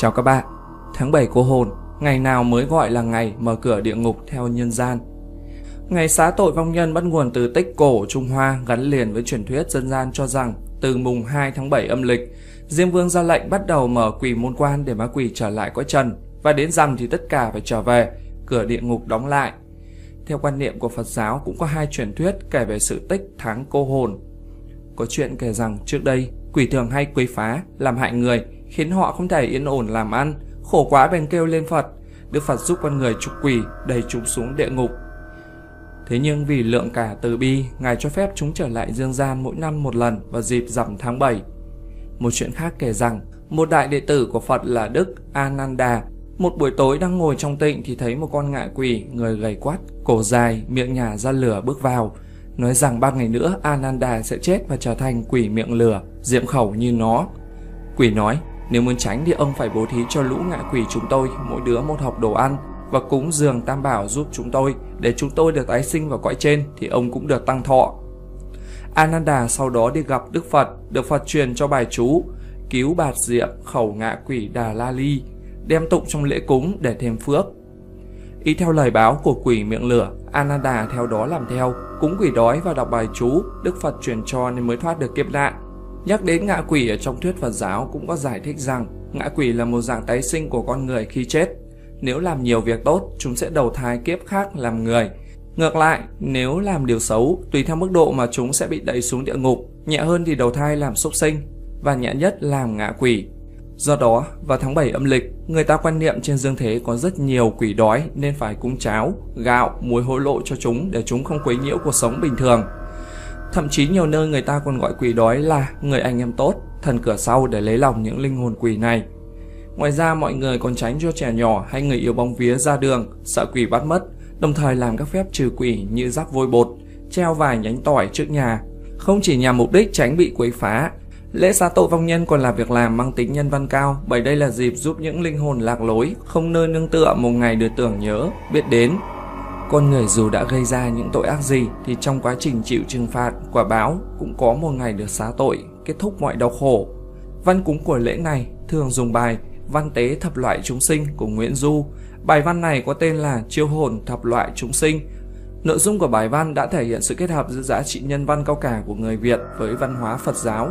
Chào các bạn, tháng 7 cô hồn, ngày nào mới gọi là ngày mở cửa địa ngục theo nhân gian. Ngày xá tội vong nhân bắt nguồn từ tích cổ Trung Hoa gắn liền với truyền thuyết dân gian cho rằng từ mùng 2 tháng 7 âm lịch, Diêm Vương ra lệnh bắt đầu mở quỷ môn quan để ma quỷ trở lại cõi trần và đến rằm thì tất cả phải trở về, cửa địa ngục đóng lại. Theo quan niệm của Phật giáo cũng có hai truyền thuyết kể về sự tích tháng cô hồn. Có chuyện kể rằng trước đây quỷ thường hay quấy phá, làm hại người, khiến họ không thể yên ổn làm ăn, khổ quá bèn kêu lên Phật. Đức Phật giúp con người trục quỷ, đẩy chúng xuống địa ngục. Thế nhưng vì lượng cả từ bi, Ngài cho phép chúng trở lại dương gian mỗi năm một lần vào dịp rằm tháng 7. Một chuyện khác kể rằng, một đại đệ tử của Phật là Đức Ananda một buổi tối đang ngồi trong tịnh thì thấy một con ngạ quỷ, người gầy quắt, cổ dài, miệng nhả ra lửa bước vào. Nói rằng ba ngày nữa Ananda sẽ chết và trở thành quỷ miệng lửa, diệm khẩu như nó. Quỷ nói, nếu muốn tránh thì ông phải bố thí cho lũ ngạ quỷ chúng tôi mỗi đứa một hộp đồ ăn và cúng dường tam bảo giúp chúng tôi để chúng tôi được tái sinh vào cõi trên thì ông cũng được tăng thọ. Ananda sau đó đi gặp Đức Phật, được Phật truyền cho bài chú cứu bạt diệm khẩu ngạ quỷ Đà La Ly đem tụng trong lễ cúng để thêm phước. Ý theo lời báo của quỷ miệng lửa, Ananda theo đó làm theo, cúng quỷ đói và đọc bài chú Đức Phật truyền cho nên mới thoát được kiếp nạn. Nhắc đến ngạ quỷ ở trong thuyết Phật giáo cũng có giải thích rằng ngạ quỷ là một dạng tái sinh của con người khi chết. Nếu làm nhiều việc tốt, chúng sẽ đầu thai kiếp khác làm người. Ngược lại, nếu làm điều xấu, tùy theo mức độ mà chúng sẽ bị đẩy xuống địa ngục, nhẹ hơn thì đầu thai làm súc sinh, và nhẹ nhất làm ngạ quỷ. Do đó, vào tháng 7 âm lịch, người ta quan niệm trên dương thế có rất nhiều quỷ đói nên phải cúng cháo, gạo, muối hối lộ cho chúng để chúng không quấy nhiễu cuộc sống bình thường. Thậm chí nhiều nơi người ta còn gọi quỷ đói là người anh em tốt, thần cửa sau để lấy lòng những linh hồn quỷ này. Ngoài ra mọi người còn tránh cho trẻ nhỏ hay người yêu bóng vía ra đường, sợ quỷ bắt mất, đồng thời làm các phép trừ quỷ như rắc vôi bột, treo vài nhánh tỏi trước nhà, không chỉ nhằm mục đích tránh bị quấy phá Lễ xá tội vong nhân còn là việc làm mang tính nhân văn cao, bởi đây là dịp giúp những linh hồn lạc lối, không nơi nương tựa một ngày được tưởng nhớ, biết đến. Con người dù đã gây ra những tội ác gì thì trong quá trình chịu trừng phạt, quả báo cũng có một ngày được xá tội, kết thúc mọi đau khổ. Văn cúng của lễ này thường dùng bài Văn tế thập loại chúng sinh của Nguyễn Du. Bài văn này có tên là Chiêu hồn thập loại chúng sinh. Nội dung của bài văn đã thể hiện sự kết hợp giữa giá trị nhân văn cao cả của người Việt với văn hóa Phật giáo,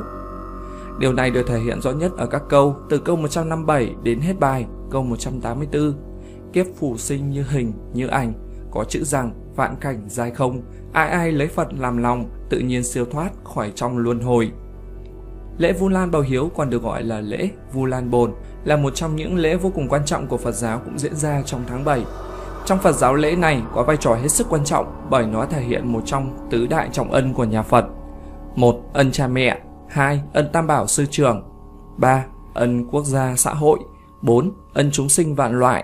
Điều này được thể hiện rõ nhất ở các câu từ câu 157 đến hết bài, câu 184. Kiếp phù sinh như hình, như ảnh, có chữ rằng vạn cảnh dài không, ai ai lấy Phật làm lòng, tự nhiên siêu thoát khỏi trong luân hồi. Lễ Vu Lan Bảo Hiếu còn được gọi là lễ Vu Lan Bồn, là một trong những lễ vô cùng quan trọng của Phật giáo cũng diễn ra trong tháng 7. Trong Phật giáo lễ này có vai trò hết sức quan trọng bởi nó thể hiện một trong tứ đại trọng ân của nhà Phật. Một, ân cha mẹ, 2. Ân tam bảo sư trưởng 3. Ân quốc gia xã hội 4. Ân chúng sinh vạn loại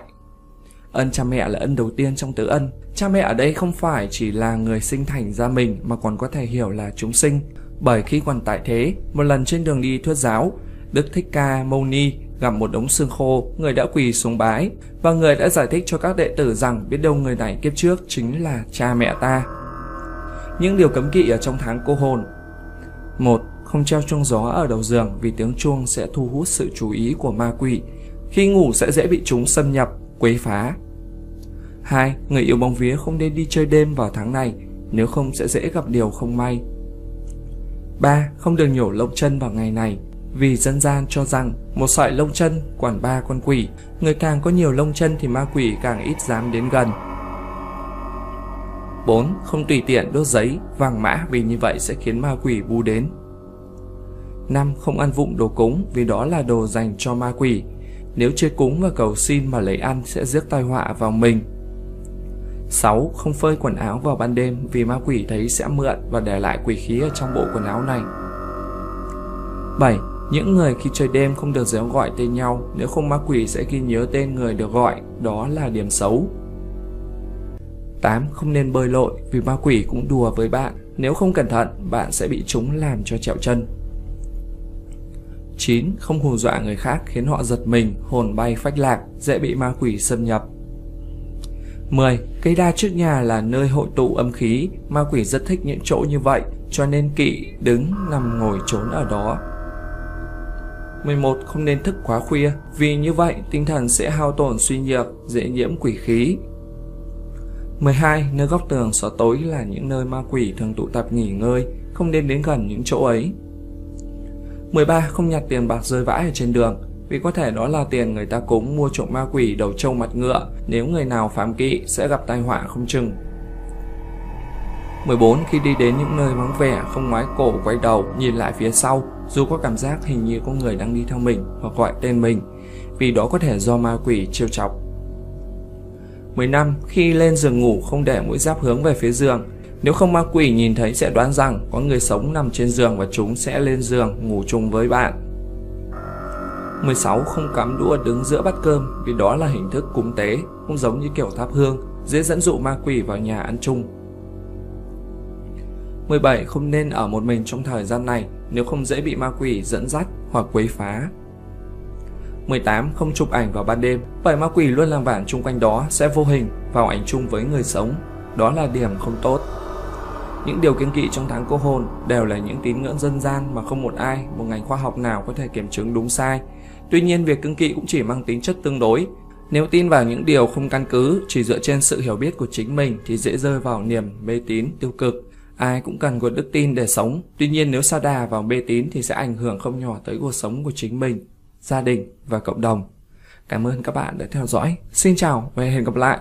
Ân cha mẹ là ân đầu tiên trong tứ ân Cha mẹ ở đây không phải chỉ là người sinh thành ra mình mà còn có thể hiểu là chúng sinh Bởi khi còn tại thế, một lần trên đường đi thuyết giáo Đức Thích Ca Mâu Ni gặp một đống xương khô, người đã quỳ xuống bái và người đã giải thích cho các đệ tử rằng biết đâu người này kiếp trước chính là cha mẹ ta. Những điều cấm kỵ ở trong tháng cô hồn 1 không treo chuông gió ở đầu giường vì tiếng chuông sẽ thu hút sự chú ý của ma quỷ. Khi ngủ sẽ dễ bị chúng xâm nhập, quấy phá. 2. Người yêu bóng vía không nên đi chơi đêm vào tháng này, nếu không sẽ dễ gặp điều không may. 3. Không được nhổ lông chân vào ngày này, vì dân gian cho rằng một sợi lông chân quản ba con quỷ, người càng có nhiều lông chân thì ma quỷ càng ít dám đến gần. 4. Không tùy tiện đốt giấy, vàng mã vì như vậy sẽ khiến ma quỷ bu đến. 5. Không ăn vụng đồ cúng vì đó là đồ dành cho ma quỷ. Nếu chơi cúng và cầu xin mà lấy ăn sẽ rước tai họa vào mình. 6. Không phơi quần áo vào ban đêm vì ma quỷ thấy sẽ mượn và để lại quỷ khí ở trong bộ quần áo này. 7. Những người khi chơi đêm không được déo gọi tên nhau, nếu không ma quỷ sẽ ghi nhớ tên người được gọi, đó là điểm xấu. 8. Không nên bơi lội vì ma quỷ cũng đùa với bạn, nếu không cẩn thận, bạn sẽ bị chúng làm cho trẹo chân. 9. Không hù dọa người khác khiến họ giật mình, hồn bay phách lạc, dễ bị ma quỷ xâm nhập. 10. Cây đa trước nhà là nơi hội tụ âm khí, ma quỷ rất thích những chỗ như vậy, cho nên kỵ, đứng, nằm ngồi trốn ở đó. 11. Không nên thức quá khuya, vì như vậy tinh thần sẽ hao tổn suy nhược, dễ nhiễm quỷ khí. 12. Nơi góc tường xó tối là những nơi ma quỷ thường tụ tập nghỉ ngơi, không nên đến gần những chỗ ấy. 13. Không nhặt tiền bạc rơi vãi ở trên đường, vì có thể đó là tiền người ta cúng mua trộm ma quỷ đầu trâu mặt ngựa, nếu người nào phạm kỵ sẽ gặp tai họa không chừng. 14. Khi đi đến những nơi vắng vẻ, không ngoái cổ quay đầu, nhìn lại phía sau, dù có cảm giác hình như có người đang đi theo mình hoặc gọi tên mình, vì đó có thể do ma quỷ trêu chọc. 15. Khi lên giường ngủ không để mũi giáp hướng về phía giường, nếu không ma quỷ nhìn thấy sẽ đoán rằng có người sống nằm trên giường và chúng sẽ lên giường ngủ chung với bạn. 16. Không cắm đũa đứng giữa bát cơm vì đó là hình thức cúng tế, cũng giống như kiểu thắp hương, dễ dẫn dụ ma quỷ vào nhà ăn chung. 17. Không nên ở một mình trong thời gian này nếu không dễ bị ma quỷ dẫn dắt hoặc quấy phá. 18. Không chụp ảnh vào ban đêm bởi ma quỷ luôn làm vản chung quanh đó sẽ vô hình vào ảnh chung với người sống. Đó là điểm không tốt. Những điều kiêng kỵ trong tháng cô hồn đều là những tín ngưỡng dân gian mà không một ai, một ngành khoa học nào có thể kiểm chứng đúng sai. Tuy nhiên việc cưng kỵ cũng chỉ mang tính chất tương đối. Nếu tin vào những điều không căn cứ, chỉ dựa trên sự hiểu biết của chính mình thì dễ rơi vào niềm mê tín tiêu cực. Ai cũng cần nguồn đức tin để sống, tuy nhiên nếu sa đà vào mê tín thì sẽ ảnh hưởng không nhỏ tới cuộc sống của chính mình, gia đình và cộng đồng. Cảm ơn các bạn đã theo dõi. Xin chào và hẹn gặp lại.